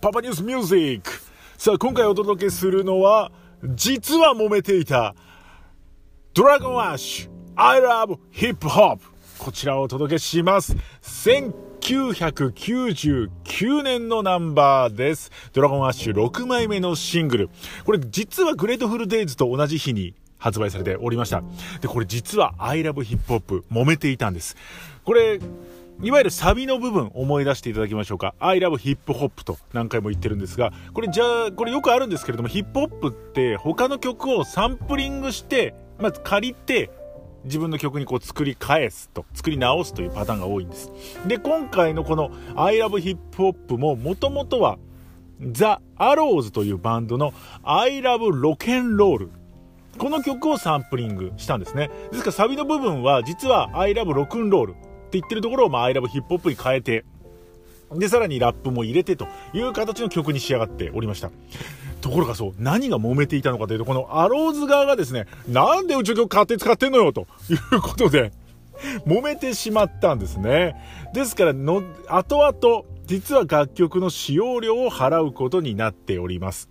パパニュースミュージックさあ、今回お届けするのは、実は揉めていた、ドラゴンアッシュ I love hip hop こちらをお届けします。1999年のナンバーです。ドラゴンアッシュ6枚目のシングル。これ実はグレートフルデイズと同じ日に発売されておりました。で、これ実は I love hip hop 揉めていたんです。これ、いわゆるサビの部分思い出していただきましょうか。I love hip hop と何回も言ってるんですが、これじゃあ、これよくあるんですけれども、ヒップホップって他の曲をサンプリングして、まず借りて、自分の曲にこう作り返すと、作り直すというパターンが多いんです。で、今回のこの I love hip hop ももともとはザ・アローズというバンドの I love rock and roll この曲をサンプリングしたんですね。ですからサビの部分は実は I love rock and roll って言ってるところを、まあ、I love hip hop に変えて、で、さらにラップも入れてという形の曲に仕上がっておりました。ところがそう、何が揉めていたのかというと、このアローズ側がですね、なんでうちの曲勝手に使ってんのよということで、揉めてしまったんですね。ですからの、後々、実は楽曲の使用料を払うことになっております。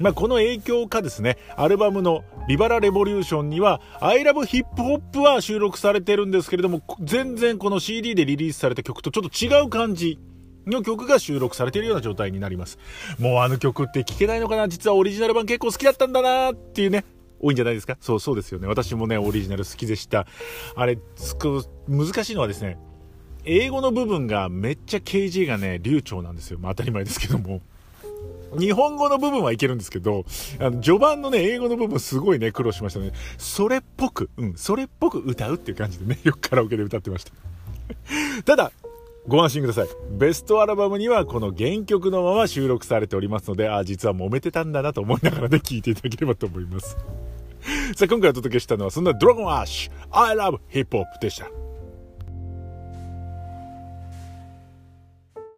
まあ、この影響かですね、アルバムのビバラレボリューションには、I love hip hop は収録されてるんですけれども、全然この CD でリリースされた曲とちょっと違う感じの曲が収録されているような状態になります。もうあの曲って聴けないのかな？実はオリジナル版結構好きだったんだなーっていうね、多いんじゃないですか？そうそうですよね。私もね、オリジナル好きでした。あれ、難しいのはですね、英語の部分がめっちゃ KG がね、流暢なんですよ。まあ当たり前ですけども。日本語の部分はいけるんですけど、あの、序盤のね、英語の部分すごいね、苦労しましたね。それっぽく、うん、それっぽく歌うっていう感じでね、よくカラオケで歌ってました。ただ、ご安心ください。ベストアルバムにはこの原曲のまま収録されておりますので、あ、実は揉めてたんだなと思いながらね、聴いていただければと思います。さあ、今回お届けしたのは、そんなドラゴンアッシュ、I love hip hop でした。